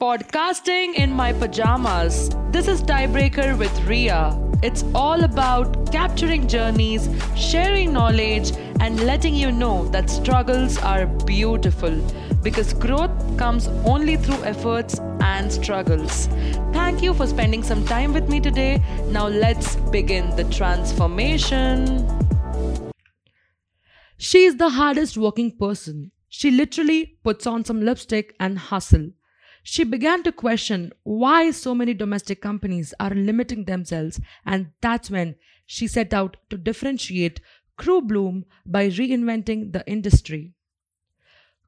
Podcasting in my pajamas. This is Tiebreaker with Ria. It's all about capturing journeys, sharing knowledge, and letting you know that struggles are beautiful because growth comes only through efforts and struggles. Thank you for spending some time with me today. Now let's begin the transformation. She is the hardest working person. She literally puts on some lipstick and hustle. She began to question why so many domestic companies are limiting themselves, and that's when she set out to differentiate Crew Bloom by reinventing the industry.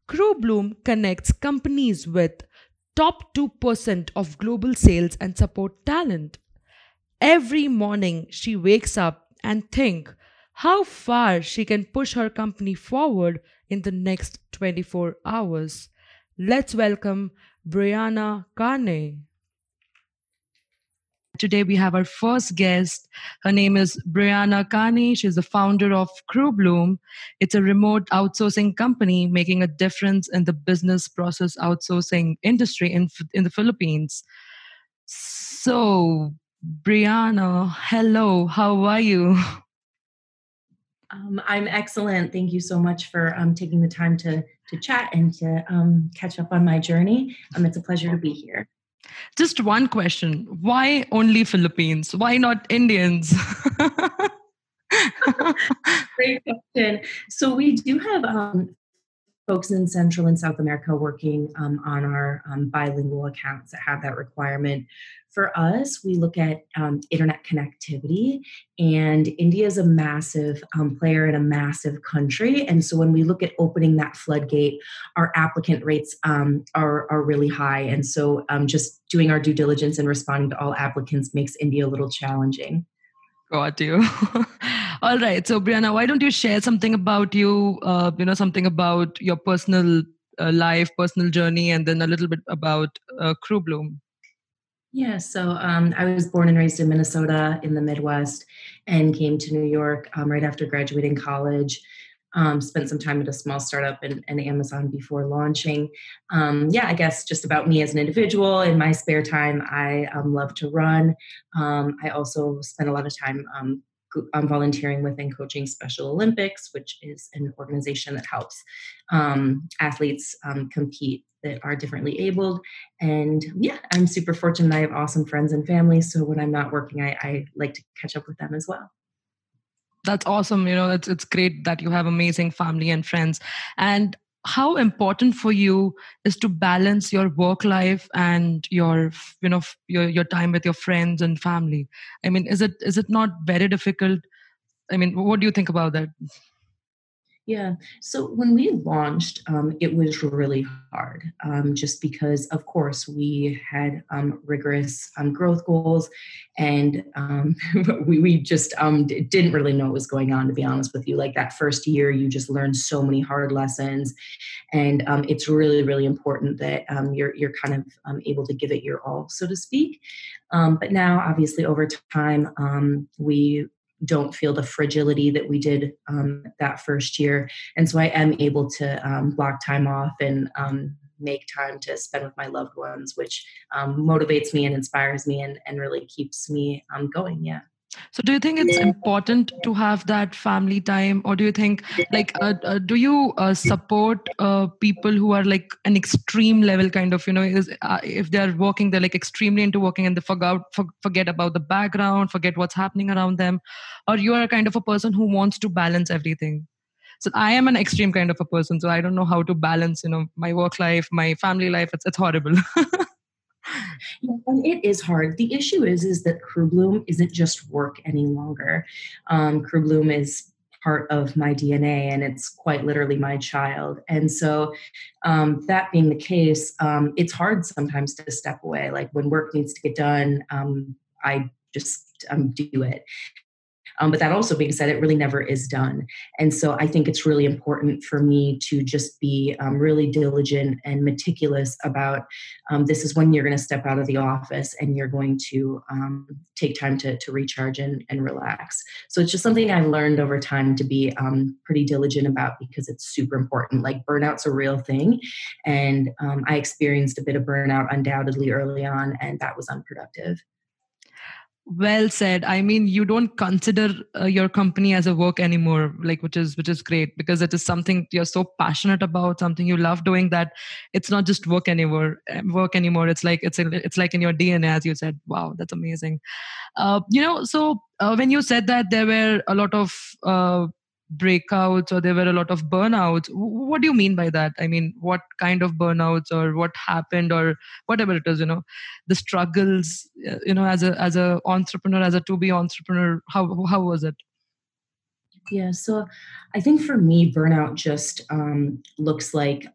Crew Bloom connects companies with top 2% of global sales and support talent. Every morning she wakes up and think how far she can push her company forward in the next 24 hours. Let's welcome Brianna Carney. Today we have our first guest. Her name is Brianna Carney. She's the founder of Crew Bloom. It's a remote outsourcing company making a difference in the business process outsourcing industry in, in the Philippines. So, Brianna, hello, how are you? Um, I'm excellent. Thank you so much for um, taking the time to to chat and to um, catch up on my journey. Um, it's a pleasure to be here. Just one question: Why only Philippines? Why not Indians? Great question. So we do have um, folks in Central and South America working um, on our um, bilingual accounts that have that requirement. For us, we look at um, internet connectivity, and India is a massive um, player in a massive country. And so when we look at opening that floodgate, our applicant rates um, are, are really high. And so um, just doing our due diligence and responding to all applicants makes India a little challenging. Got you. All right. So, Brianna, why don't you share something about you? Uh, you know, something about your personal uh, life, personal journey, and then a little bit about uh, Crew Bloom. Yeah. So, um, I was born and raised in Minnesota in the Midwest, and came to New York um, right after graduating college um, spent some time at a small startup and, Amazon before launching. Um, yeah, I guess just about me as an individual. In my spare time, I um, love to run. Um, I also spend a lot of time um, um, volunteering with and coaching Special Olympics, which is an organization that helps athletes compete that are differently abled. And yeah, I'm super fortunate. I have awesome friends and family. So when I'm not working, I, I like to catch up with them as well that's awesome you know it's it's great that you have amazing family and friends. And how important for you is to balance your work life and your you know your your time with your friends and family? I mean is it is it not very difficult? I mean what do you think about that yeah. So when we launched, um, it was really hard um, just because, of course, we had um, rigorous um, growth goals and um, we, we just um, didn't really know what was going on, to be honest with you. Like that first year, you just learned so many hard lessons. And it's really, really important that you're, you're kind of able to give it your all, so to speak. but now, obviously, over time, we don't feel the fragility that we did um, that first year. And so I am able to um, block time off and um, make time to spend with my loved ones, which um, motivates me and inspires me and, and really keeps me um, going. Yeah. So, do you think it's important to have that family time, or do you think, like, uh, uh, do you uh, support uh, people who are like an extreme level kind of, you know, is uh, if they're working, they're like extremely into working and they forget for, forget about the background, forget what's happening around them, or you are a kind of a person who wants to balance everything? So I am an extreme kind of a person, so I don't know how to balance, you know, my work life, my family life. It's it's horrible. And it is hard. The issue is is that Crew Bloom isn't just work any longer. Um, Crew Bloom is part of my DNA and it's quite literally my child. And so, um, that being the case, um, it's hard sometimes to step away. Like when work needs to get done, um, I just um, do it. Um, but that also being said, it really never is done. And so I think it's really important for me to just be um, really diligent and meticulous about um, this is when you're going to step out of the office and you're going to um, take time to, to recharge and, and relax. So it's just something I've learned over time to be um, pretty diligent about because it's super important. Like burnout's a real thing. And um, I experienced a bit of burnout undoubtedly early on, and that was unproductive well said. I mean you don't consider uh, your company as a work anymore like which is which is great because it is something you're so passionate about something you love doing that it's not just work anymore eh, work anymore. It's like it's it's like in your dna as you said. Wow that's amazing. Uh, you know so uh, when you said that there were a lot of uh, breakouts or there were a lot of burnouts. What do you mean by that? I mean what kind of burnouts or what happened or whatever it is you know? The struggles uh, you know as a as a entrepreneur as a to be entrepreneur how how was it? Yeah so i think for me burnout just um, looks like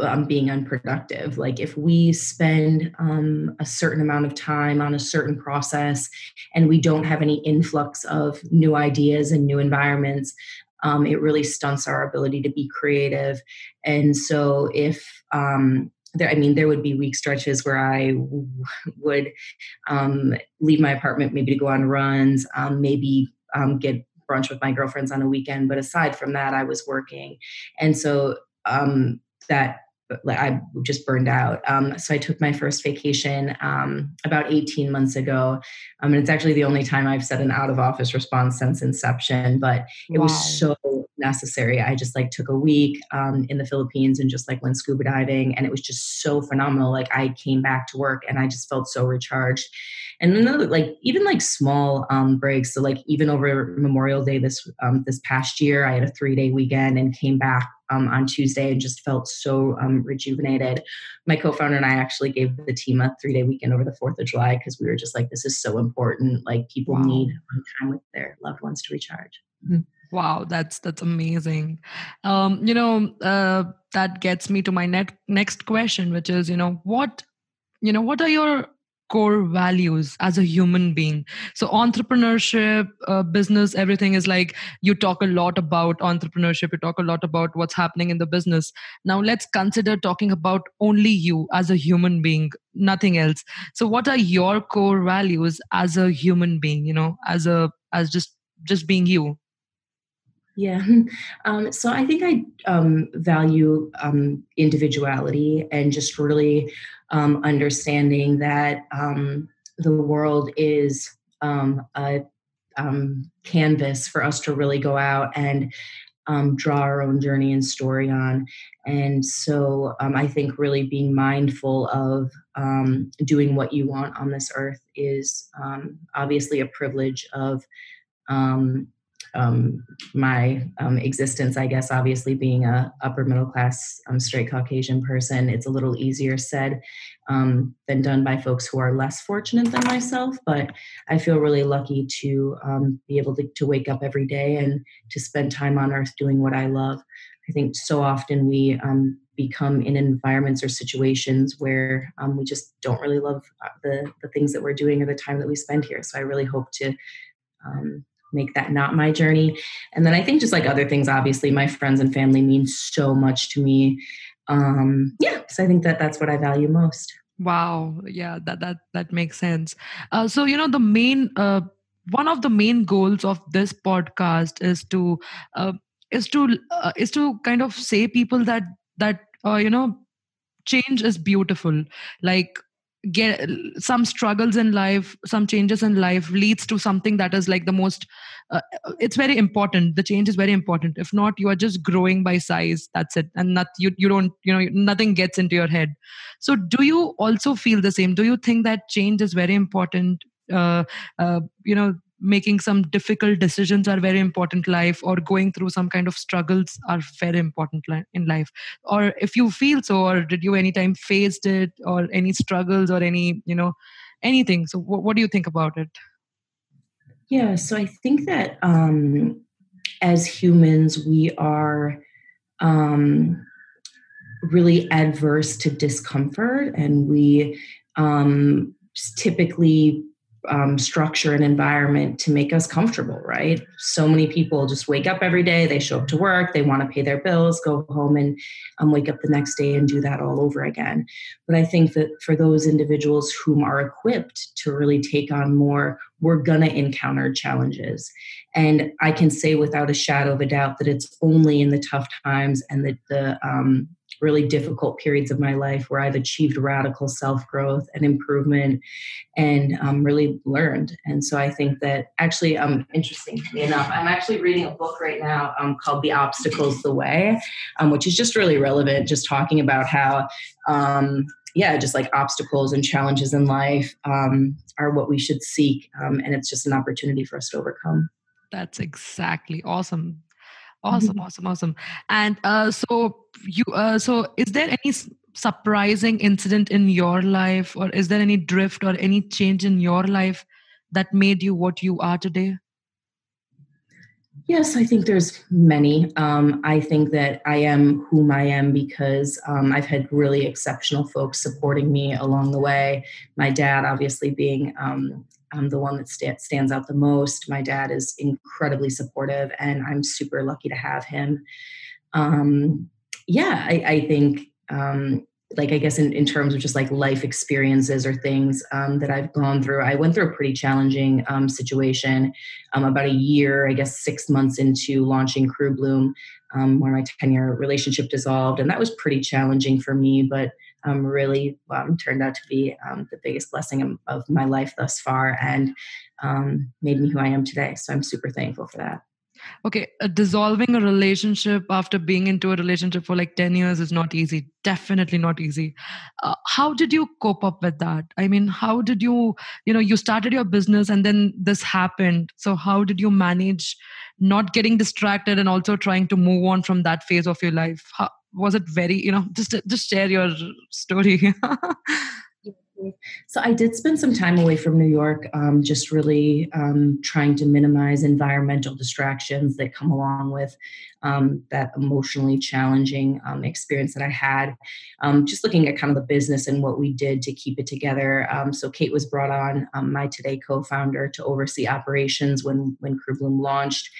um, being unproductive. Like if we spend um, a certain amount of time on a certain process and we don't have any influx of new ideas and new environments, um, it really stunts our ability to be creative. And so if um, there, I mean, there would be week stretches where I w- would um, leave my apartment maybe to go on runs, um, maybe um, get brunch with my girlfriends on a weekend. But aside from that, I was working. And so um, that I just burned out. Um, so I took my first vacation um, about 18 months ago. Um, and it's actually the only time I've said an out of office response since inception, but it wow. was so necessary. I just like took a week um, in the Philippines and just like went scuba diving. And it was just so phenomenal. Like I came back to work and I just felt so recharged. And another, like even like small um, breaks. So like even over Memorial Day this um, this past year, I had a three day weekend and came back um, on Tuesday and just felt so um, rejuvenated. My co founder and I actually gave the team a three day weekend over the 4th of July because we were just like, this is so important. Like, people wow. need time with their loved ones to recharge. Mm-hmm. Wow, that's that's amazing. Um, you know, uh, that gets me to my net, next question, which is, you know, what, you know, what are your core values as a human being. So entrepreneurship uh, business everything is like you talk a lot about entrepreneurship you talk a lot about what's happening in the business. Now let's consider talking about only you as a human being nothing else. So what are your core values as a human being you know as a as just just being you? Yeah. Um, so I think I um, value um, individuality and just really um, understanding that um, the world is um, a canvas for us to really go out and draw our own journey and story on. And so I think really being mindful of doing what you want on this earth is obviously a privilege of. Um, um, my um, existence, I guess, obviously being a upper middle class um, straight Caucasian person, it's a little easier said um, than done by folks who are less fortunate than myself. But I feel really lucky to um, be able to, to wake up every day and to spend time on earth doing what I love. I think so often we um, become in environments or situations where um, we just don't really love uh, the the things that we're doing or the time that we spend here. So I really hope to um, make that not my journey. And then I think just like other things, obviously, my friends and family mean so much to me. Um, yeah, so I think that that's what I value most. Wow, yeah, that that that makes sense. Uh, so you know, the main uh, one of the main goals of this podcast is to uh, is to uh, is to kind of say people that that uh, you know change is beautiful like get some struggles in life some changes in life leads to something that is like the most uh, it's very important. The change is very important. If not you are just growing by size. That's it. And not you you don't you know nothing gets into your head. So do you also feel the same? Do you think that change is very important? Uh, uh, you know making some difficult decisions are very important life or going through some kind of struggles are very important in life. Or if you feel so or did you anytime faced it or any struggles or any you know anything so what, what do you think about it? Yeah so i think that um as humans we are um really adverse to discomfort and we um typically um, structure and environment to make us comfortable, right? So many people just wake up every day, they show up to work, they want to pay their bills, go home and um, wake up the next day and do that all over again. But I think that for those individuals whom are equipped to really take on more, we're going to encounter challenges. And I can say without a shadow of a doubt that it's only in the tough times and the, the um, really difficult periods of my life where I've achieved radical self growth and improvement and um, really learned. And so I think that actually, um, interestingly enough, I'm actually reading a book right now um, called The Obstacle's the Way, um, which is just really relevant, just talking about how. Um, yeah, just like obstacles and challenges in life um, are what we should seek. and it's just an opportunity for us to overcome. That's exactly awesome awesome awesome awesome and uh, so you uh, so is there any surprising incident in your life or is there any drift or any change in your life that made you what you are today Yes, I think there's many. Um, I think that I am whom I am because um, I've had really exceptional folks supporting me along the way. My dad, obviously, being um, um, the one that st- stands out the most. My dad is incredibly supportive, and I'm super lucky to have him. Um, yeah, I, I think, um, like, I guess in, in terms of just like life experiences or things um, that I've gone through, I went through a pretty challenging um, situation um, about a year, I guess six months into launching Crew Bloom, where my 10 year relationship dissolved. And that was pretty challenging for me, but um, really um, turned out to be um, the biggest blessing of, my life thus far and um, made me who I am today. So I'm super thankful for that. Okay, uh, dissolving a relationship after being into a relationship for like 10 years is not easy. Definitely not easy. Uh, how did you cope up with that? I mean, how did you, you know, you started your business and then this happened. So, how did you manage not getting distracted and also trying to move on from that phase of your life? How, was it very you know just just share your story. So i did spend some time away from new york um, just really um, trying to minimize environmental distractions that come along with um, that emotionally challenging um, experience that i had. Um, just looking at kind of the business and what we did to keep it together. Um, so kate was brought on my today co-founder to oversee operations when when crew bloom launched.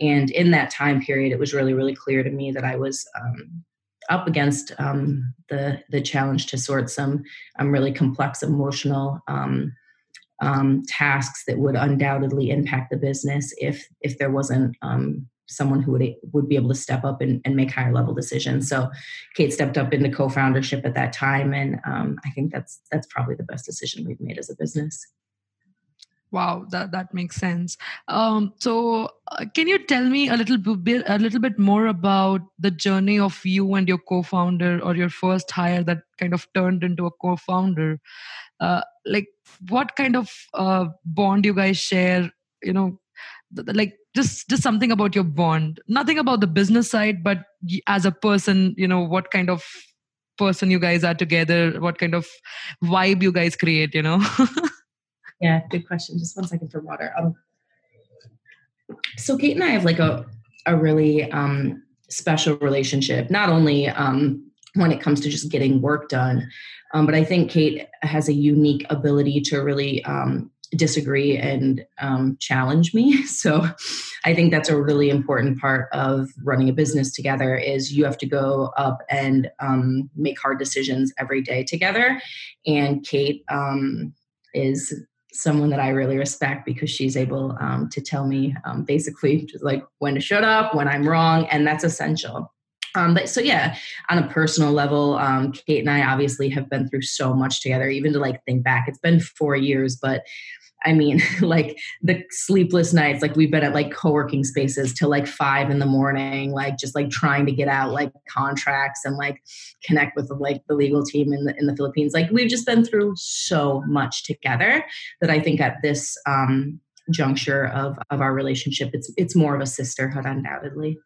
And in that time period it was really really clear to me that i was up against um, the the challenge to sort some um, really complex emotional um, um tasks that would undoubtedly impact the business if if there wasn't um, someone who would would be able to step up and, and make higher level decisions. So Kate stepped up into co-foundership at that time, and um, I think that's that's probably the best decision we've made as a business. Wow, that that makes sense. Um, so, uh, can you tell me a little bit a little bit more about the journey of you and your co-founder, or your first hire that kind of turned into a co-founder? Uh, like, what kind of uh, bond you guys share? You know, th- like just just something about your bond. Nothing about the business side, but as a person, you know, what kind of person you guys are together? What kind of vibe you guys create? You know. Yeah, good question. Just one second for water. Um, so Kate and I have like a a really um, special relationship. Not only um, when it comes to just getting work done, um, but I think Kate has a unique ability to really um, disagree and um, challenge me. So I think that's a really important part of running a business together. Is you have to go up and um, make hard decisions every day together. And Kate um, is someone that I really respect because she's able um, to tell me um, basically just like when to shut up, when I'm wrong, and that's essential. Um, but so yeah, on a personal level, um, Kate and I obviously have been through so much together. Even to like think back, it's been four years, but I mean, like the sleepless nights, like we've been at like co-working spaces till like five in the morning, like just like trying to get out like contracts and like connect with like the legal team in the in the Philippines. Like we've just been through so much together that I think at this um juncture of of our relationship, it's it's more of a sisterhood, undoubtedly.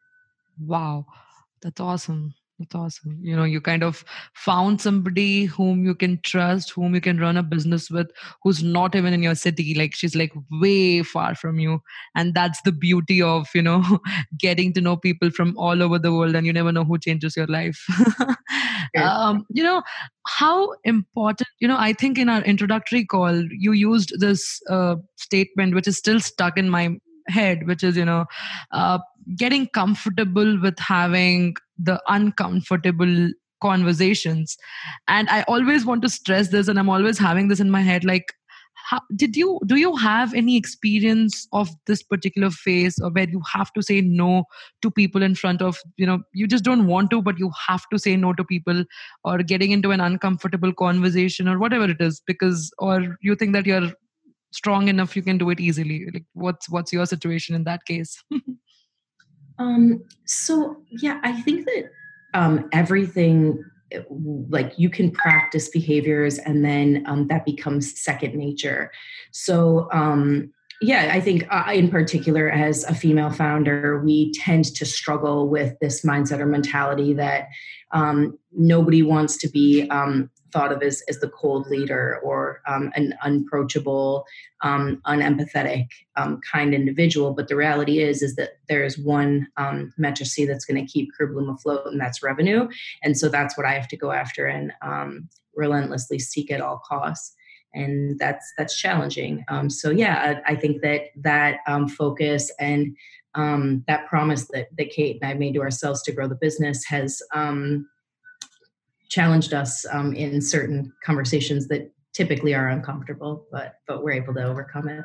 Wow. That's awesome. That's awesome. You know, you kind of found somebody whom you can trust, whom you can run a business with, who's not even in your city. Like she's like way far from you. And that's the beauty of, you know, getting to know people from all over the world and you never know who changes your life. um, you know, how important, you know, I think in our introductory call, you used this uh, statement, which is still stuck in my head, which is, you know, uh, getting comfortable with having the uncomfortable conversations. And i always want to stress this and i'm always having this in my head like how, did you do you have any experience of this particular phase or where you have to say no to people in front of you know you just don't want to but you have to say no to people or getting into an uncomfortable conversation or whatever it is because or you think that you're strong enough you can do it easily? Like what's what's your situation in that case Um, so yeah, I think that um, everything like you can practice behaviors and then um, that becomes second nature. So um, yeah, I think uh, in particular as a female founder, we tend to struggle with this mindset or mentality that um, nobody wants to be um, thought of as, as the cold leader or um, an unapproachable, um, unempathetic um, kind individual. But the reality is, is that there is one um, matrice that's going to keep Crew Bloom afloat, and that's revenue. And so that's what I have to go after and um, relentlessly seek at all costs. And that's that's challenging. Um, so yeah, I, I, think that that focus and that promise that that Kate and I made to ourselves to grow the business has challenged us um, in certain conversations that typically are uncomfortable, but but we're able to overcome it.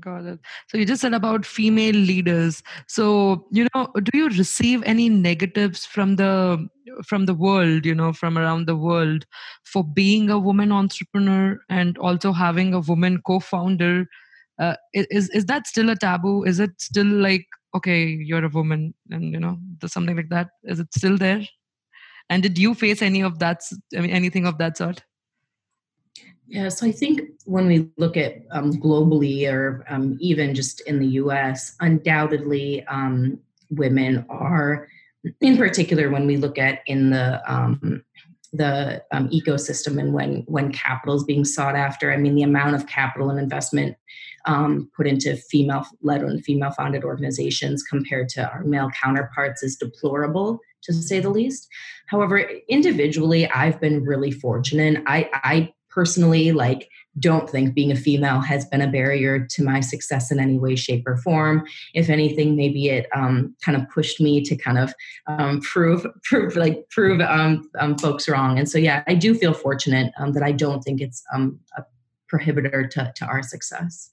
Got it. So you just said about female leaders. So you know, do you receive any negatives from the from the world? You know, from around the world for being a woman entrepreneur and also having a woman co-founder. Uh, is is that still a taboo? Is it still like okay, you're a woman and you know something like that? Is it still there? And did you face any of that? I mean, anything of that sort? Yeah, so I think when we look at um, globally or um, even just in the US, undoubtedly um, women are, in particular, when we look at in the um, the um, ecosystem and when when capital is being sought after. I mean, the amount of capital and investment um, put into female led and female founded organizations compared to our male counterparts is deplorable to say the least. However, individually, I've been really fortunate. I, I personally like don't think being a female has been a barrier to my success in any way shape or form if anything maybe it um, kind of pushed me to kind of um, prove prove like prove um, um folks wrong and so yeah i do feel fortunate um, that i don't think it's um, a prohibitor to, to our success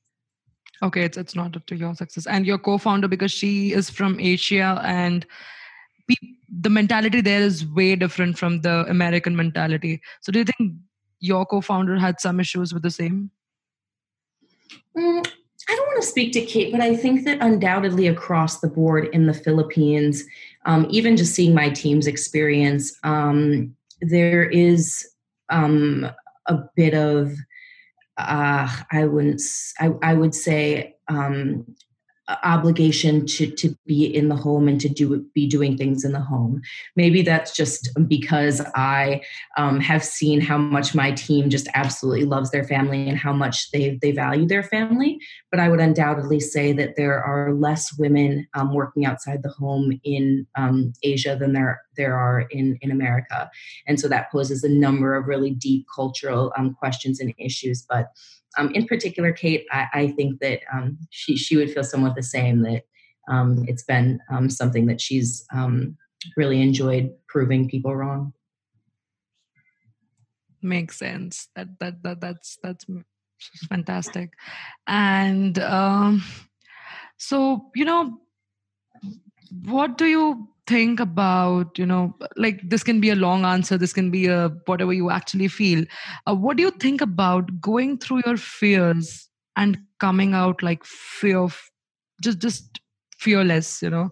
okay it's, it's not up to your success and your co-founder because she is from asia and the mentality there is way different from the American mentality. So, do you think your co-founder had some issues with the same? Mm, I don't want to speak to Kate, but I think that undoubtedly across the board in the Philippines, um, even just seeing my team's experience, um, there is um, a bit of uh, I wouldn't I, I would say um, obligation to to be in the home and to do be doing things in the home. Maybe that's just because i um, have seen how much my team just absolutely loves their family and how much they they value their family. But i would undoubtedly say that there are less women um, working outside the home in um, asia than there there are in in america. And so that poses a number of really deep cultural um, questions and issues. But um, in particular, Kate, I, I think that um, she she would feel somewhat the same. That um, it's been um, something that she's um, really enjoyed proving people wrong. Makes sense. That that that that's that's fantastic. And um, so you know, what do you think about you know like this can be a long answer this can be a whatever you actually feel. Uh, what do you think about going through your fears and coming out like fear of just just fearless you know?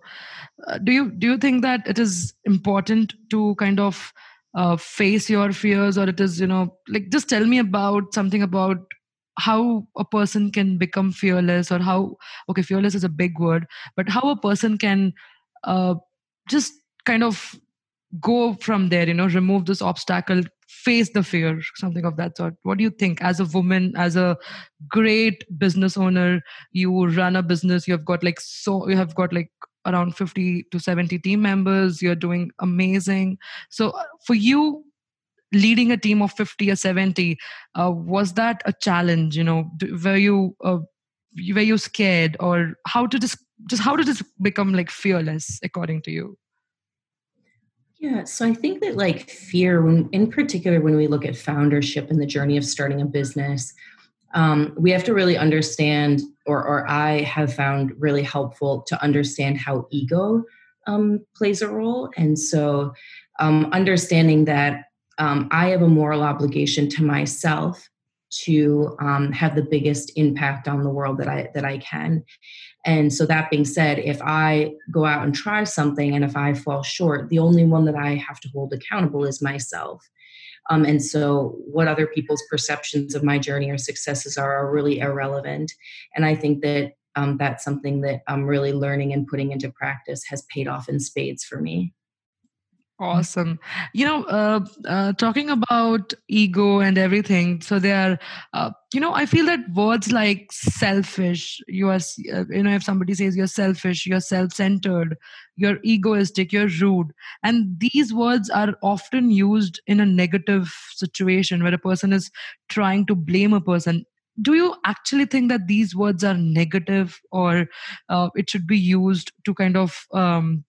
Uh, do you do you think that it is important to kind of uh, face your fears or it is you know like just tell me about something about how a person can become fearless or how okay fearless is a big word but how a person can uh, just kind of go from there you know remove this obstacle face the fear something of that sort. What do you think? As a woman as a great business owner you run a business you have got like so you have got like around 50 to 70 team members you're doing amazing. So uh, for you leading a team of 50 or 70 uh, was that a challenge you know? Were you uh, were you scared or how to just just how did this become like fearless according to you yeah, so I think that like fear, when, in particular, when we look at foundership and the journey of starting a business, um, we have to really understand, or, or I have found really helpful to understand how ego um, plays a role. And so, um, understanding that um, I have a moral obligation to myself to um, have the biggest impact on the world that I that I can. And so that being said, if I go out and try something and if I fall short, the only one that I have to hold accountable is myself. Um, and so, what other people's perceptions of my journey or successes are are really irrelevant. And I think that um, that's something that I'm really learning and putting into practice has paid off in spades for me. Awesome. You know, uh, uh, talking about ego and everything. So there, uh, you know, I feel that words like selfish, you are, uh, you know, if somebody says you're selfish, you're self-centered, you're egoistic, you're rude, and these words are often used in a negative situation where a person is trying to blame a person. Do you actually think that these words are negative, or uh, it should be used to kind of um,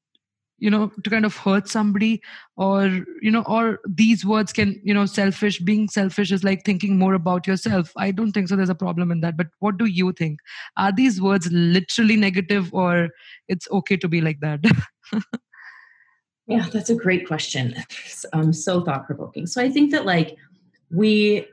you know to kind of hurt somebody or you know or these words can you know selfish being selfish is like thinking more about yourself. I don't think so there's a problem in that but what do you think? Are these words literally negative or it's okay to be like that? Yeah that's a great question. Um, so thought provoking so i think that like we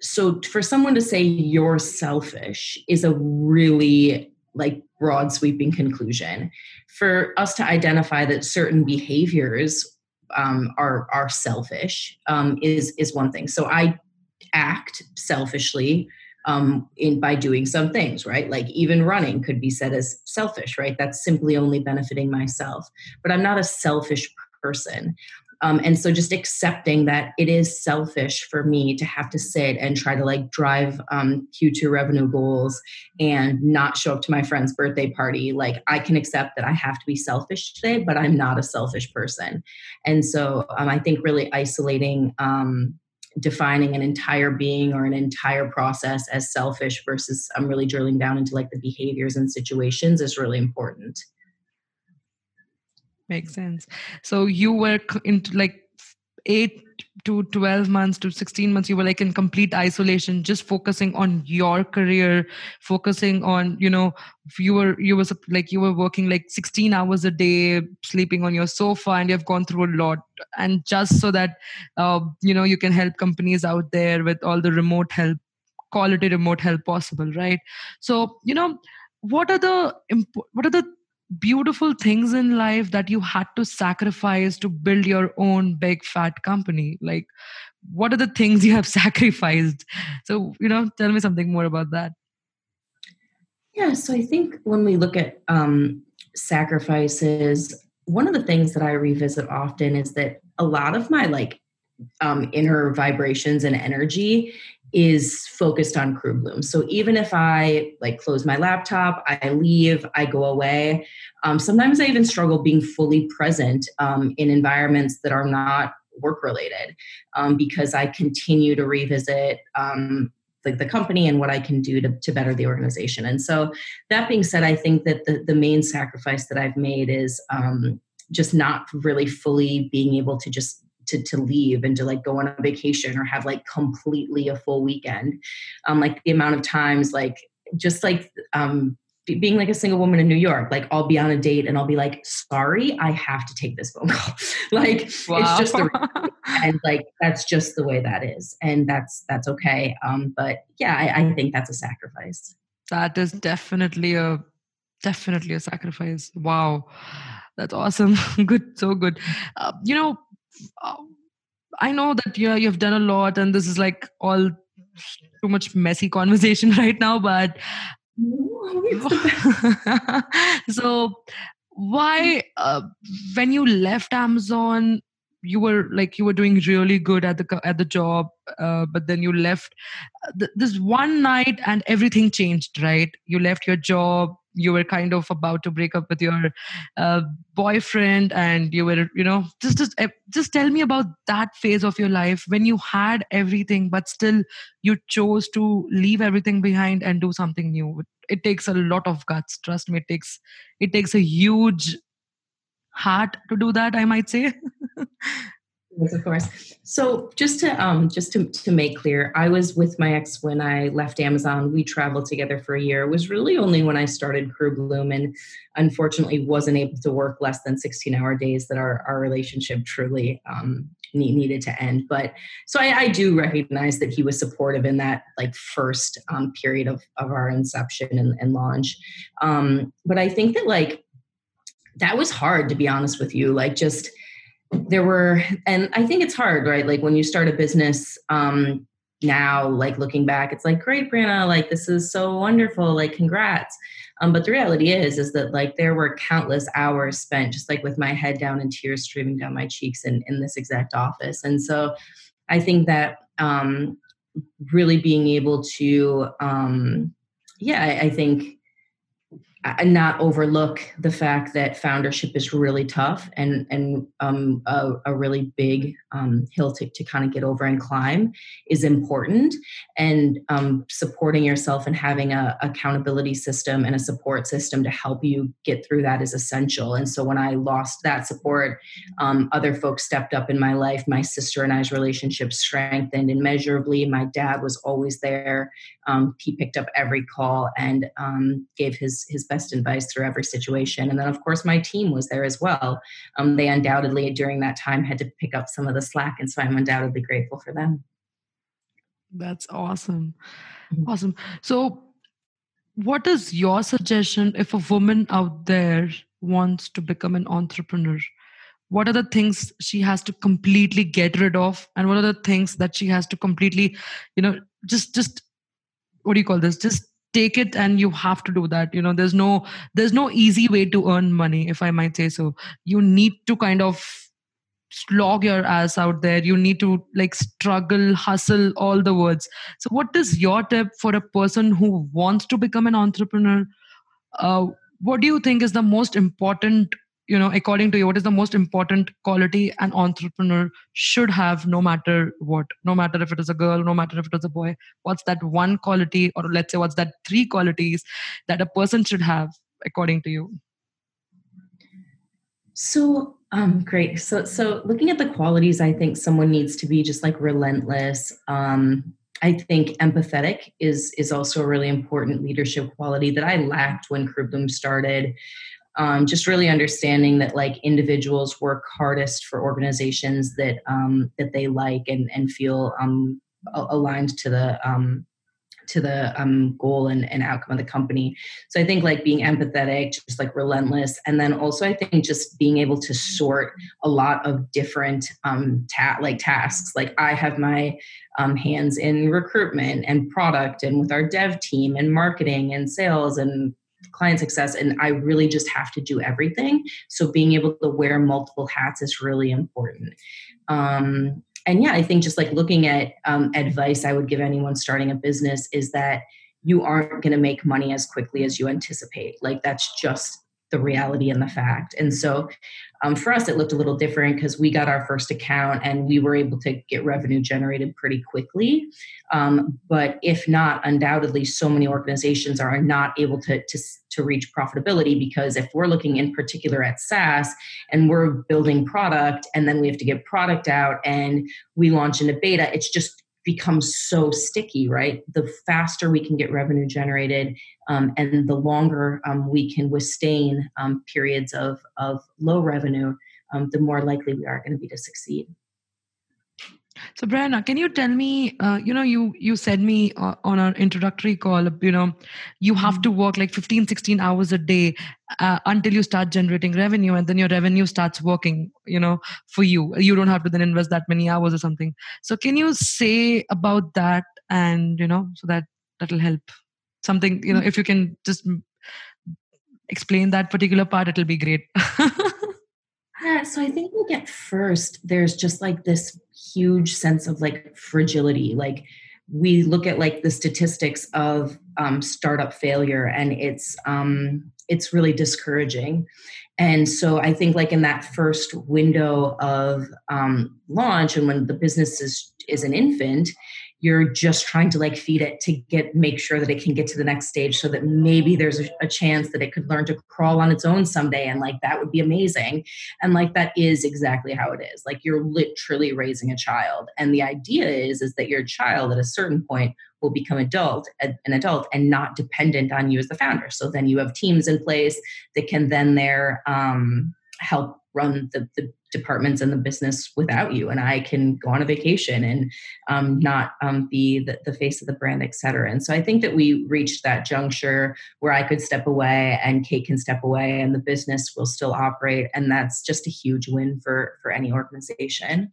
so for someone to say you're selfish is a really like broad sweeping conclusion for us to identify that certain behaviors um, are are selfish um, is is one thing. So i act selfishly um, in by doing some things right? Like even running could be said as selfish right? That's simply only benefiting myself. But i'm not a selfish person um, and so just accepting that it is selfish for me to have to sit and try to like drive um, Q2 revenue goals and not show up to my friend's birthday party. Like I can accept that I have to be selfish today, but I'm not a selfish person. And so um, I think really isolating um, defining an entire being or an entire process as selfish versus I'm really drilling down into like the behaviors and situations is really important. Makes sense. So you were into like eight to 12 months to 16 months you were like in complete isolation just focusing on your career focusing on you know you were you were like you were working like 16 hours a day sleeping on your sofa and you've gone through a lot and just so that uh, you know you can help companies out there with all the remote help quality remote help possible right so you know what are the what are the beautiful things in life that you had to sacrifice to build your own big fat company? Like what are the things you have sacrificed? So you know tell me something more about that. Yeah so i think when we look at um, sacrifices one of the things that i revisit often is that a lot of my like um, inner vibrations and energy is focused on crew bloom so even if i like close my laptop i leave i go away um, sometimes i even struggle being fully present um, in environments that are not work related um, because i continue to revisit um, like the company and what i can do to, to better the organization. And so that being said i think that the, the main sacrifice that i've made is um, just not really fully being able to just to, to leave and to like go on a vacation or have like completely a full weekend. Um, like the amount of times, like just like um, being like a single woman in New York, like I'll be on a date and I'll be like, sorry, I have to take this phone call. like wow. it's just the and like that's just the way that is. And that's that's okay. Um, but yeah, I, I think that's a sacrifice. That is definitely a definitely a sacrifice. Wow. That's awesome. good, so good. Uh, you know, I know that yeah, you've done a lot, and this is like all too much messy conversation right now. But so, why uh, when you left Amazon, you were like you were doing really good at the at the job uh, but then you left uh, this one night and everything changed right you left your job you were kind of about to break up with your uh, boyfriend and you were you know just just eh, just tell me about that phase of your life when you had everything but still you chose to leave everything behind and do something new. It takes a lot of guts. Trust me it takes it takes a huge heart to do that i might say Of course. So just to um, just to, to make clear, I was with my ex when I left Amazon. We traveled together for a year. It was really only when I started Crew Bloom and unfortunately wasn't able to work less than 16 hour days that our, our relationship truly um, needed to end. But so I, I, do recognize that he was supportive in that like first um, period of, of our inception and, and launch. Um, but I think that like that was hard to be honest with you. Like just there were and i think it's hard right? Like when you start a business um now like looking back it's like great brianna like this is so wonderful like congrats. Um, but the reality is is that like there were countless hours spent just like with my head down and tears streaming down my cheeks in, in this exact office. And so i think that um really being able to um yeah I, I think not overlook the fact that foundership is really tough and and um, a, a, really big um, hill to, to kind of get over and climb is important. And um, supporting yourself and having a accountability system and a support system to help you get through that is essential. And so when i lost that support um, other folks stepped up in my life. My sister and i's relationship strengthened immeasurably. My dad was always there. Um, he picked up every call and um, gave his his best advice through every situation. And then, of course, my team was there as well. Um, they undoubtedly during that time had to pick up some of the slack, and so I'm undoubtedly grateful for them. That's awesome, mm-hmm. awesome. So, what is your suggestion if a woman out there wants to become an entrepreneur? what are the things she has to completely get rid of and what are the things that she has to completely you know just just what do you call this just take it and you have to do that. You know there's no there's no easy way to earn money if i might say so. You need to kind of slog your ass out there. You need to like struggle hustle all the words. So what is your tip for a person who wants to become an entrepreneur? Uh, what do you think is the most important you know according to you what is the most important quality an entrepreneur should have no matter what? No matter if it is a girl no matter if it is a boy what's that one quality or let's say what's that three qualities that a person should have according to you? So um great so so looking at the qualities i think someone needs to be just like relentless. Um I think empathetic is is also a really important leadership quality that I lacked when Crew started um, just really understanding that like individuals work hardest for organizations that um, that they like and and feel um, aligned to the um, to the um, goal and, and outcome of the company. So I think like being empathetic, just like relentless, and then also I think just being able to sort a lot of different um, ta- like tasks. Like I have my um, hands in recruitment and product, and with our dev team and marketing and sales and client success and i really just have to do everything. So being able to wear multiple hats is really important. Um, and yeah i think just like looking at um, advice i would give anyone starting a business is that you aren't going to make money as quickly as you anticipate. Like that's just the reality and the fact. And so um, for us, it looked a little different because we got our first account and we were able to get revenue generated pretty quickly. Um, but if not, undoubtedly, so many organizations are not able to, to, to reach profitability because if we're looking in particular at SaaS and we're building product and then we have to get product out and we launch into beta, it's just becomes so sticky, right? The faster we can get revenue generated um, and the longer um, we can withstand um, periods of, of low revenue, um, the more likely we are going to be to succeed. So, Brianna, can you tell me? Uh, you know, you you said me uh, on our introductory call. You know, you have mm-hmm. to work like 15, 16 hours a day uh, until you start generating revenue, and then your revenue starts working. You know, for you, you don't have to then invest that many hours or something. So, can you say about that, and you know, so that that'll help. Something you know, if you can just explain that particular part, it'll be great. Yeah, so I think like at first there's just like this huge sense of like fragility. Like we look at like the statistics of um, startup failure, and it's um, it's really discouraging. And so I think like in that first window of um, launch, and when the business is is an infant, you're just trying to like feed it to get make sure that it can get to the next stage so that maybe there's a, a, chance that it could learn to crawl on its own someday and like that would be amazing. And like that is exactly how it is. Like you're literally raising a child. And the idea is is that your child at a certain point will become adult an adult and not dependent on you as the founder. So then you have teams in place that can then there um, help run the, the departments and the business without you and i can go on a vacation and um, not um, be the, the, face of the brand et cetera. And so i think that we reached that juncture where i could step away and kate can step away and the business will still operate and that's just a huge win for for any organization.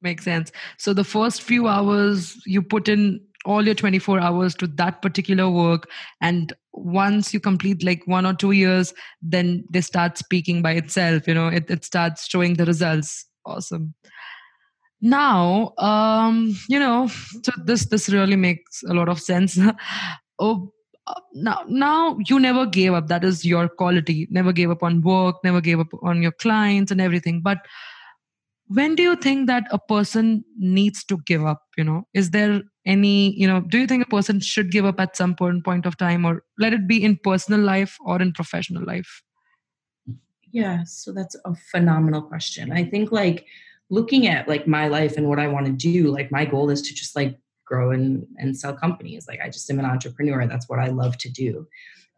Makes sense. So the first few hours you put in all your 24 hours to that particular work and once you complete like one or two years then they start speaking by itself you know it, it starts showing the results. Awesome. Now um you know so this this really makes a lot of sense. Oh uh, now now you never gave up. That is your quality. Never gave up on work never gave up on your clients and everything. But when do you think that a person needs to give up you know? Is there any you know do you think a person should give up at some point point of time or let it be in personal life or in professional life? Yeah so that's a phenomenal question. I think like looking at like my life and what i want to do like my goal is to just like grow and and sell companies. Like i just am an entrepreneur. That's what i love to do.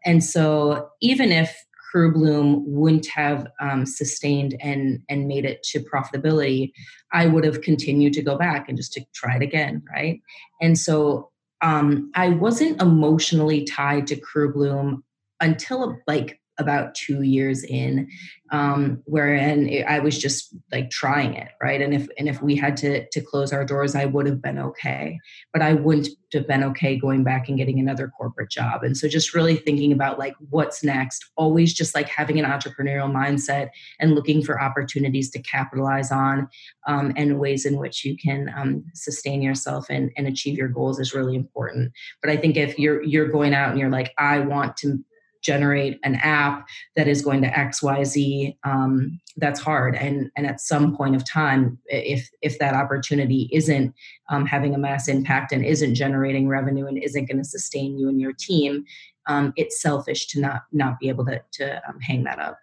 And so even if Crew Bloom wouldn't have um, sustained and and made it to profitability, I would have continued to go back and just to try it again, right? And so um, I wasn't emotionally tied to Crew Bloom until like about two years in um, wherein I was just like trying it, right? And if and if we had to to close our doors, I would have been okay, but I wouldn't have been okay going back and getting another corporate job. And so, just really thinking about like what's next, always just like having an entrepreneurial mindset and looking for opportunities to capitalize on, um, and ways in which you can um, sustain yourself and and achieve your goals is really important. But I think if you're you're going out and you're like, I want to generate an app that is going to xyz um, that's hard. And and at some point of time if if that opportunity isn't um, having a mass impact and isn't generating revenue and isn't going to sustain you and your team um, it's selfish to not not be able to to um, hang that up.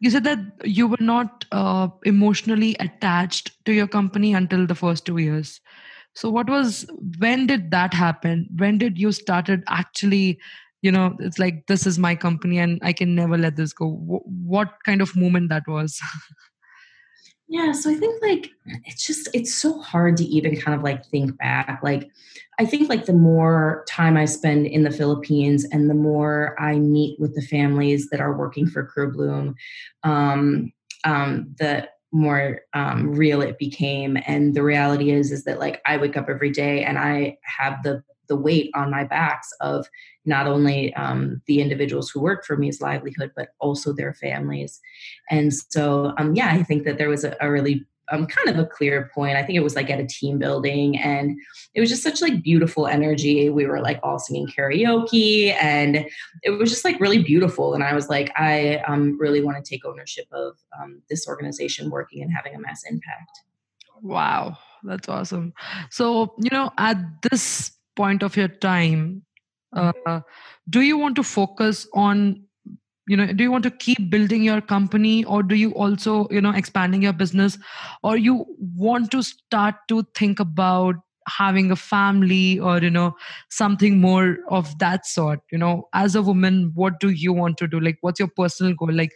You said that you were not uh, emotionally attached to your company until the first two years. So what was when did that happen? When did you started actually you know it's like this is my company and i can never let this go. W- what kind of moment that was? Yeah so i think like it's just it's so hard to even kind of like think back. Like i think like the more time i spend in the philippines and the more i meet with the families that are working for crew bloom um, um, the more um, real it became. And the reality is is that like i wake up every day and i have the the weight on my backs of not only um, the individuals who work for me's livelihood, but also their families. And so, um, yeah, I think that there was a, a really um, kind of a clear point. I think it was like at a team building, and it was just such like beautiful energy. We were like all singing karaoke, and it was just like really beautiful. And I was like, I um, really want to take ownership of um, this organization working and having a mass impact. Wow, that's awesome. So you know, at this point of your time uh, do you want to focus on you know do you want to keep building your company or do you also you know expanding your business? Or you want to start to think about having a family or you know something more of that sort? You know as a woman what do you want to do? Like what's your personal goal? Like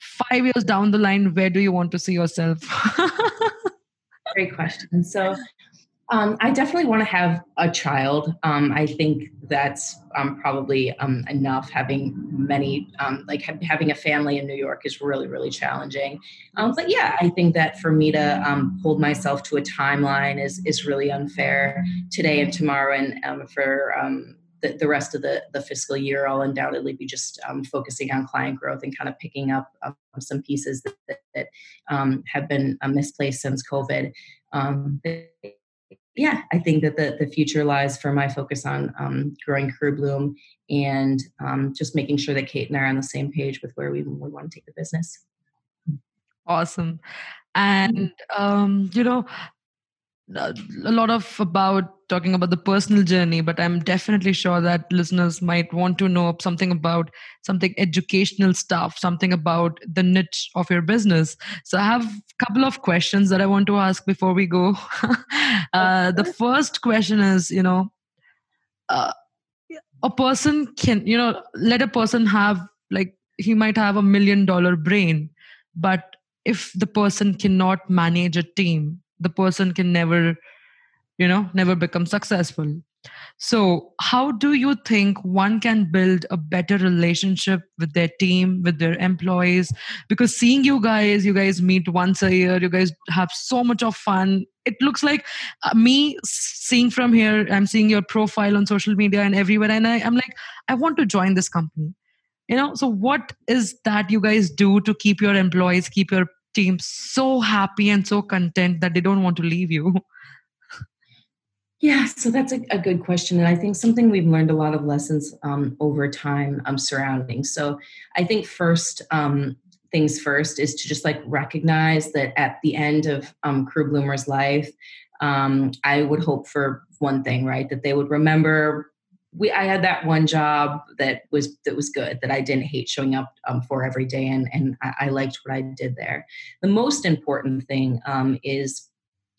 5 years down the line where do you want to see yourself? Great question. So um, I definitely want to have a child. Um, I think that's um, probably um, enough. Having many, um, like ha- having a family in New York is really, really challenging. Um, but yeah, I think that for me to hold myself to a timeline is is really unfair today and tomorrow, and for the, the rest of the, the fiscal year, I'll undoubtedly be just um, focusing on client growth and kind of picking up um, some pieces that, that, um, have been uh, misplaced since COVID. Yeah, I think that the, the future lies for my focus on um, growing Crew Bloom and um, just making sure that Kate and I are on the same page with where we, we want to take the business. Awesome. And, um, you know, a lot of about talking about the personal journey but i'm definitely sure that listeners might want to know something about something educational stuff something about the niche of your business. So i have a couple of questions that i want to ask before we go. Uh, the first question is you know uh, a person can you know let a person have like he might have a million dollar brain but if the person cannot manage a team the person can never you know never become successful. So how do you think one can build a better relationship with their team with their employees? Because seeing you guys you guys meet once a year you guys have so much of fun. It looks like uh, me seeing from here i'm seeing your profile on social media and everywhere and I, i'm like i want to join this company. You know so what is that you guys do to keep your employees keep your team so happy and so content that they don't want to leave you? Yeah, so that's a, a, good question. And I think something we've learned a lot of lessons um, over time um, surrounding. So I think first, um, things first is to just like recognize that at the end of um, Crew Bloomer's life, um, I would hope for one thing, right? That they would remember we I had that one job that was that was good that I didn't hate showing up um, for every day and and I, I, liked what I did there. The most important thing um, is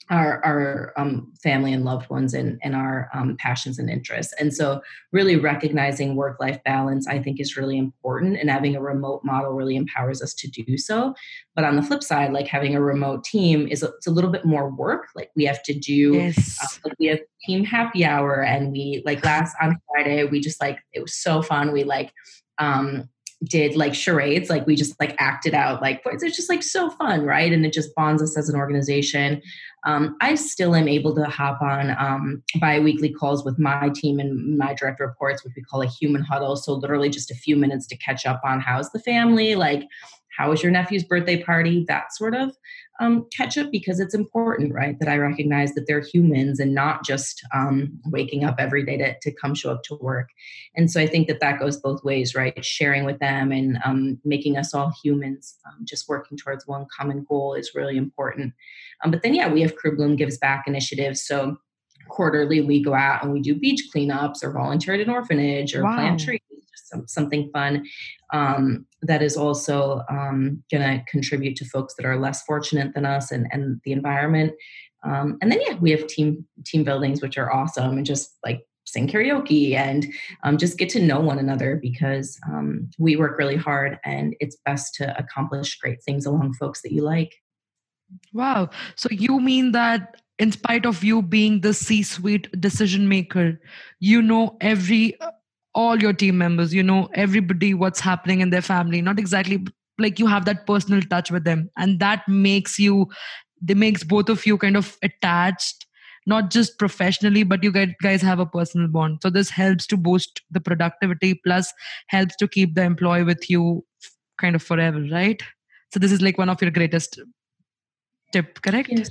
our, our um, family and loved ones and, and our um, passions and interests. And so, really recognizing work life balance, I think, is really important. And having a remote model really empowers us to do so. But on the flip side, like having a remote team is a, it's a little bit more work. Like we have to do, yes. uh, like we have team happy hour, and we like last on Friday, we just like it was so fun. We like um did like charades like we just like acted out like it's just like so fun right and it just bonds us as an organization um, i still am able to hop on um, bi-weekly calls with my team and my direct reports which we call a human huddle. So literally just a few minutes to catch up on how's the family like how was your nephew's birthday party that sort of um, catch up because it's important right that i recognize that they're humans and not just um, waking up every day to, to come show up to work. And so i think that that goes both ways right? Sharing with them and um, making us all humans um, just working towards one common goal is really important um, but then yeah we have crew bloom gives back initiatives so quarterly we go out and we do beach cleanups or volunteer at an orphanage or wow. plant trees some, something fun um, that is also um, going to contribute to folks that are less fortunate than us and, and the environment. Um, and then yeah, we have team team buildings which are awesome and just like sing karaoke and um, just get to know one another because um, we work really hard and it's best to accomplish great things along folks that you like. Wow. So you mean that in spite of you being the C suite decision maker, you know every uh, all your team members you know everybody what's happening in their family not exactly like you have that personal touch with them and that makes you they makes both of you kind of attached not just professionally but you guys have a personal bond so this helps to boost the productivity plus helps to keep the employee with you kind of forever right so this is like one of your greatest correct? Yes.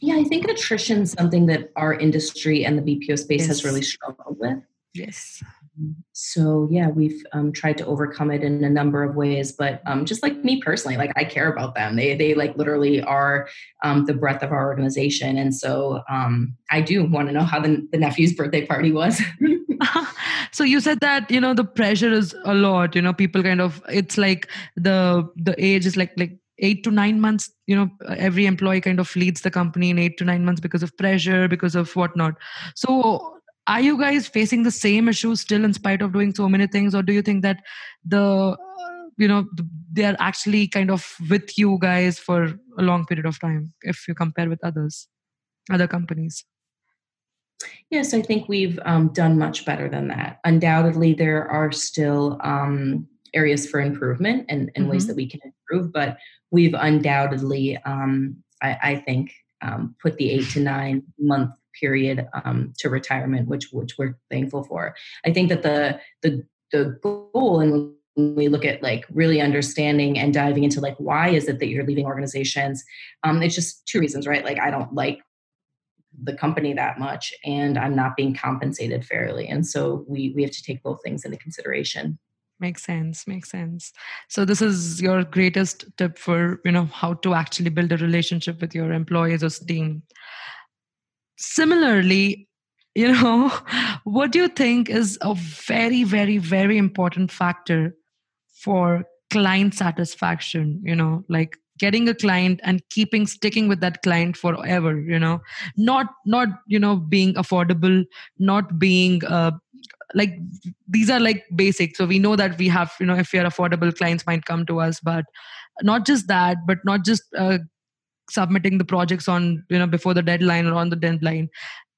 yeah i think attrition is something that our industry and the bpo space yes. has really struggled with. Yes. So yeah we've um, tried to overcome it in a number of ways but um, just like me personally like i care about them. They they like literally are um, the breadth of our organization and so um, i do want to know how the, the nephew's birthday party was. So you said that you know the pressure is a lot you know people kind of it's like the the age is like like eight to nine months you know every employee kind of leads the company in eight to nine months because of pressure because of whatnot. So are you guys facing the same issues still in spite of doing so many things or do you think that the you know they're actually kind of with you guys for a long period of time if you compare with others other companies? Yes i think we've um, done much better than that. Undoubtedly there are still um, areas for improvement and, and mm-hmm. ways that we can improve but we've undoubtedly um, I, I, think um, put the eight to nine month period um, to retirement, which which we're thankful for. I think that the the the goal and when we look at like really understanding and diving into like why is it that you're leaving organizations um, it's just two reasons right? Like i don't like the company that much and i'm not being compensated fairly. And so we we have to take both things into consideration makes sense makes sense. So this is your greatest tip for you know how to actually build a relationship with your employees or team. Similarly you know what do you think is a very very very important factor for client satisfaction you know like getting a client and keeping sticking with that client forever you know? Not not you know being affordable not being uh, like these are like basic. So we know that we have you know if we are affordable clients might come to us but not just that but not just uh, submitting the projects on you know before the deadline or on the deadline.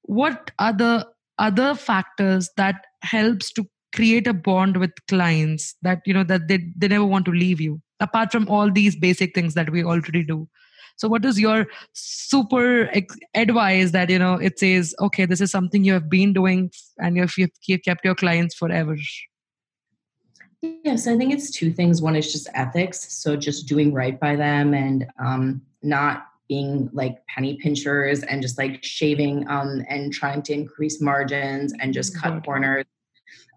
What are the other factors that helps to create a bond with clients that you know that they, they never want to leave you apart from all these basic things that we already do so what is your super advice that you know it says okay this is something you have been doing and you've, you've kept your clients forever yes i think it's two things. One is just ethics. So just doing right by them and um, not being like penny pinchers and just like shaving um, and trying to increase margins and just cut corners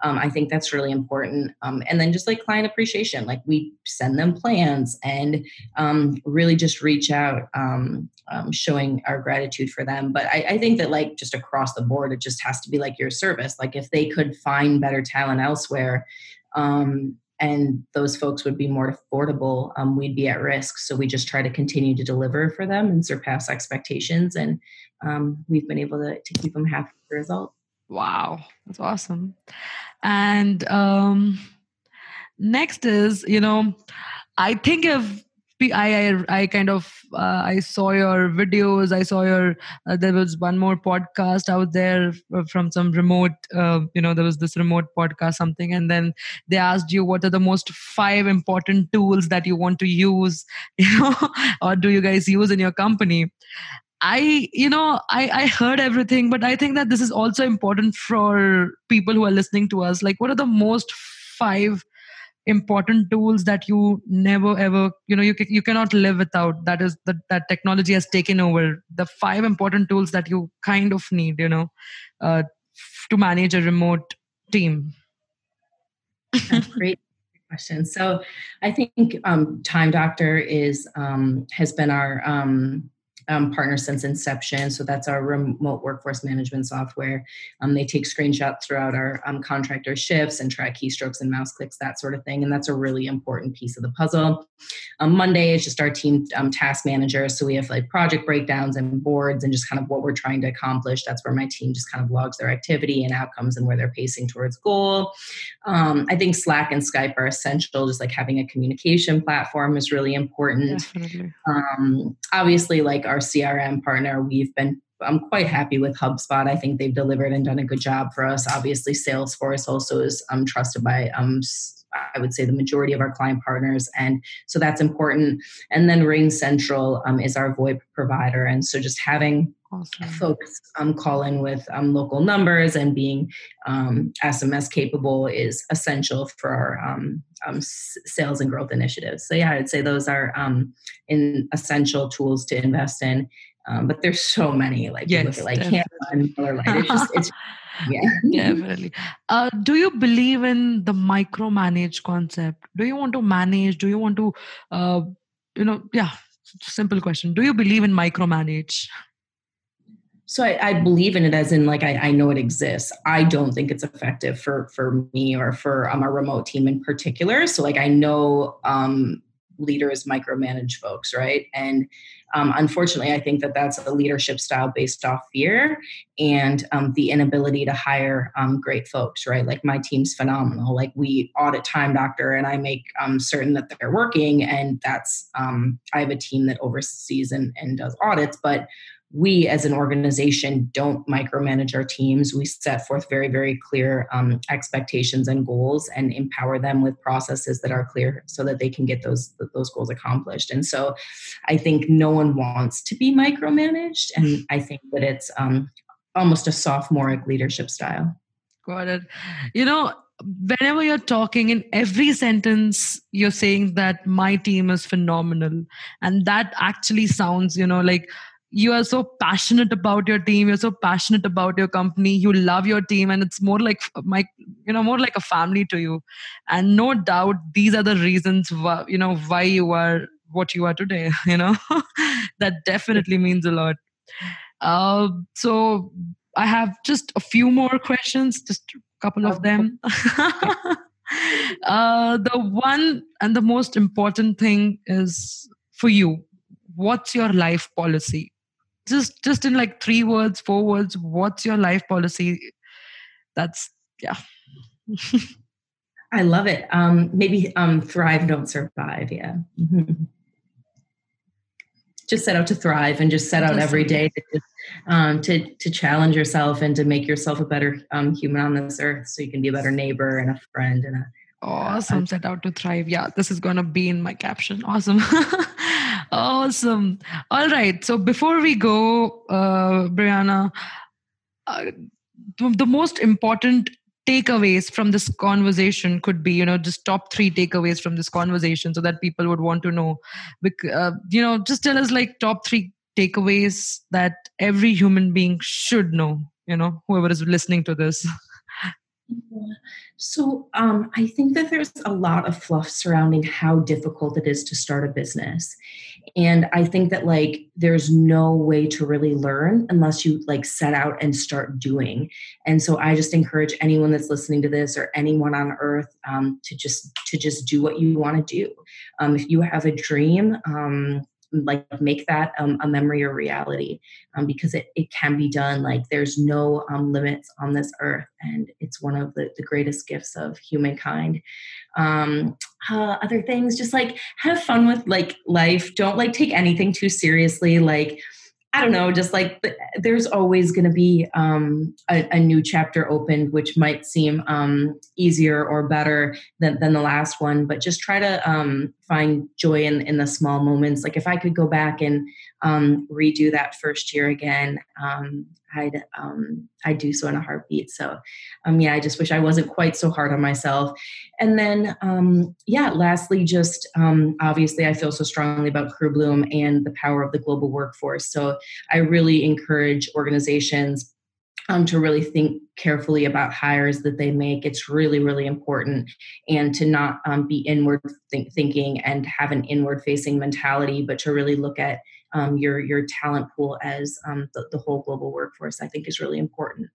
um, I think that's really important. Um, and then just like client appreciation, like we send them plans and um, really just reach out, um, um, showing our gratitude for them. But I, I, think that like just across the board, it just has to be like your service. Like if they could find better talent elsewhere, um, and those folks would be more affordable, we'd be at risk. So we just try to continue to deliver for them and surpass expectations. And we've been able to, to keep them happy with the result. Wow, that's awesome. And um, next is, you know, I think if I, I, I kind of uh, I saw your videos. I saw your uh, there was one more podcast out there from some remote. Uh, you know, there was this remote podcast something, and then they asked you what are the most five important tools that you want to use, you know, or do you guys use in your company? I, you know, I, I heard everything, but I think that this is also important for people who are listening to us. Like, what are the most five important tools that you never ever, you know, you you cannot live without? That is that that technology has taken over. The five important tools that you kind of need, you know, uh, to manage a remote team. great question. So, I think um, Time Doctor is um, has been our um, um, partner since inception. So that's our remote workforce management software. Um, they take screenshots throughout our um, contractor shifts and track keystrokes and mouse clicks, that sort of thing. And that's a really important piece of the puzzle. Um, Monday is just our team um, task manager. So we have like project breakdowns and boards and just kind of what we're trying to accomplish. That's where my team just kind of logs their activity and outcomes and where they're pacing towards goal. Um, I think Slack and Skype are essential. Just like having a communication platform is really important. obviously, like our our CRM partner, we've been I'm quite happy with HubSpot. I think they've delivered and done a good job for us. Obviously, Salesforce also is um, trusted by um, I would say the majority of our client partners, and so that's important. And then RingCentral um, is our VoIP provider, and so just having awesome. folks um, call in with um, local numbers and being um, SMS capable is essential for our um, um, sales and growth initiatives. So yeah, I'd say those are um, in essential tools to invest in. Um, but there's so many. Like yes, look at like Canva and MailerLite. It's just it's yeah definitely. Uh, do you believe in the micromanage concept? Do you want to manage? Do you want to, uh, you know, yeah. Simple question. Do you believe in micromanage? So I, I, believe in it as in like I, I, know it exists. I don't think it's effective for for me or for um, remote team in particular. So like I know um, leaders micromanage folks, right? And um, unfortunately, I think that that's a leadership style based off fear and um, the inability to hire um, great folks, right? Like my team's phenomenal. Like we audit Time Doctor, and I make um, certain that they're working, and that's um, I have a team that oversees and, and does audits, but we as an organization don't micromanage our teams. We set forth very, very clear um, expectations and goals and empower them with processes that are clear so that they can get those, those goals accomplished. And so I think no one wants to be micromanaged. And I think that it's um, almost a sophomoric leadership style. Got it. You know, whenever you're talking in every sentence you're saying that my team is phenomenal and that actually sounds you know like you are so passionate about your team you're so passionate about your company you love your team and it's more like my you know more like a family to you. And no doubt these are the reasons why you know why you are what you are today you know? That definitely means a lot. Uh, so i have just a few more questions just a couple of them. Uh, the one and the most important thing is for you what's your life policy just just in like three words four words what's your life policy? That's yeah. I love it. Um maybe um thrive don't survive yeah. Mm-hmm. just set out to thrive and just set out every day to, um, to to challenge yourself and to make yourself a better um, human on this earth so you can be a better neighbor and a friend and a awesome. set out to thrive. Yeah this is gonna be in my caption. Awesome awesome. All right. So before we go, uh, Brianna, uh, the most important takeaways from this conversation could be you know just top three takeaways from this conversation so that people would want to know uh, you know just tell us like top three takeaways that every human being should know you know whoever is listening to this So um, I think that there's a lot of fluff surrounding how difficult it is to start a business. And I think that like there's no way to really learn unless you like set out and start doing. And so I just encourage anyone that's listening to this or anyone on earth um, to just to just do what you want to do. Um, if you have a dream, um, like make that um, a memory or reality um, because it, it can be done like there's no um, limits on this earth and it's one of the, the greatest gifts of humankind. Um, uh, other things just like have fun with like life. Don't like take anything too seriously like I don't know, just like there's always going to be um, a, a, new chapter opened, which might seem um, easier or better than, than the last one. But just try to um, find joy in, in the small moments. Like if I could go back and um, redo that first year again, um, I'd um, I'd do so in a heartbeat. So, um, yeah, I just wish I wasn't quite so hard on myself. And then, um, yeah, lastly, just um, obviously, I feel so strongly about Crew Bloom and the power of the global workforce. So, I really encourage organizations. Um, to really think carefully about hires that they make. It's really, really important. And to not um, be inward think- thinking and have an inward facing mentality, but to really look at um, your your talent pool as um, the, the, whole global workforce. I think is really important.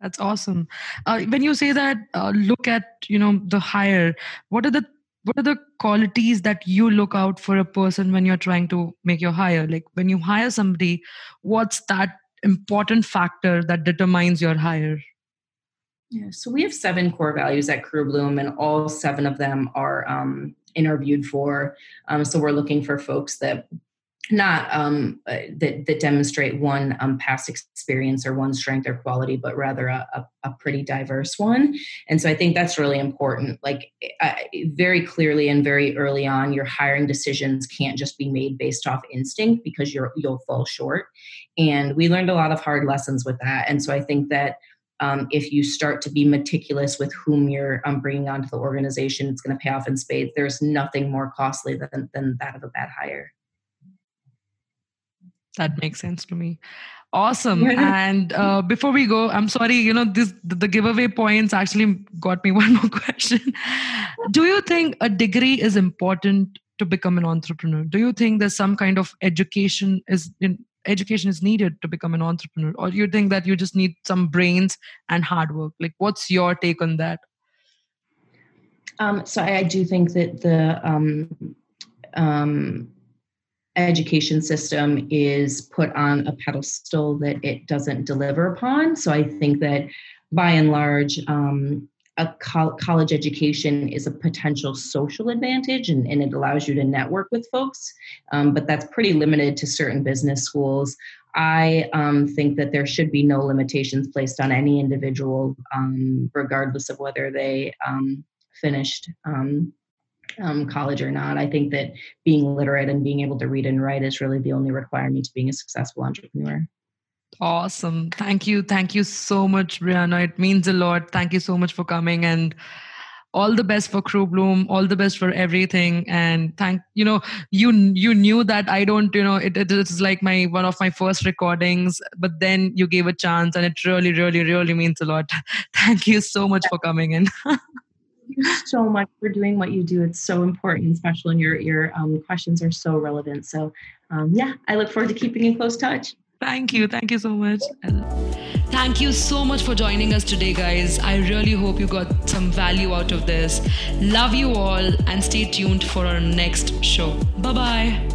That's awesome. Uh, when you say that, uh, look at you know the hire. What are the what are the qualities that you look out for a person when you're trying to make your hire? Like when you hire somebody, what's that important factor that determines your hire? Yeah, so we have seven core values at Crew Bloom, and all seven of them are um, interviewed for. Um, so we're looking for folks that not um, uh, that, that demonstrate one um, past experience or one strength or quality, but rather a, a, a pretty diverse one. And so I think that's really important. Like uh, very clearly and very early on, your hiring decisions can't just be made based off instinct because you're you'll fall short. And we learned a lot of hard lessons with that. And so I think that um, if you start to be meticulous with whom you're um, bringing onto the organization, it's going to pay off in spades. There's nothing more costly than, than that of a bad hire that makes sense to me. Awesome. And uh, before we go i'm sorry you know this the giveaway points actually got me one more question. Do you think a degree is important to become an entrepreneur? Do you think there's some kind of education is in, education is needed to become an entrepreneur? Or you think that you just need some brains and hard work? Like what's your take on that? Um, so I, I, do think that the um, um, education system is put on a pedestal that it doesn't deliver upon. So I think that by and large, um, a co- college education is a potential social advantage and, and, it allows you to network with folks, um, but that's pretty limited to certain business schools. I um, think that there should be no limitations placed on any individual, um, regardless of whether they um, finished um, um, college or not. I think that being literate and being able to read and write is really the only requirement to being a successful entrepreneur. Awesome. Thank you. Thank you so much, Brianna. It means a lot. Thank you so much for coming and all the best for crew bloom all the best for everything and thank you know you you knew that i don't you know it, it is like my one of my first recordings but then you gave a chance and it really really really means a lot thank you so much for coming in you so much for doing what you do. It's so important, especially when your your um, questions are so relevant. So, um, yeah, I look forward to keeping in close touch. Thank you. Thank you so much. Thank you so much for joining us today, guys. I really hope you got some value out of this. Love you all and stay tuned for our next show. Bye bye.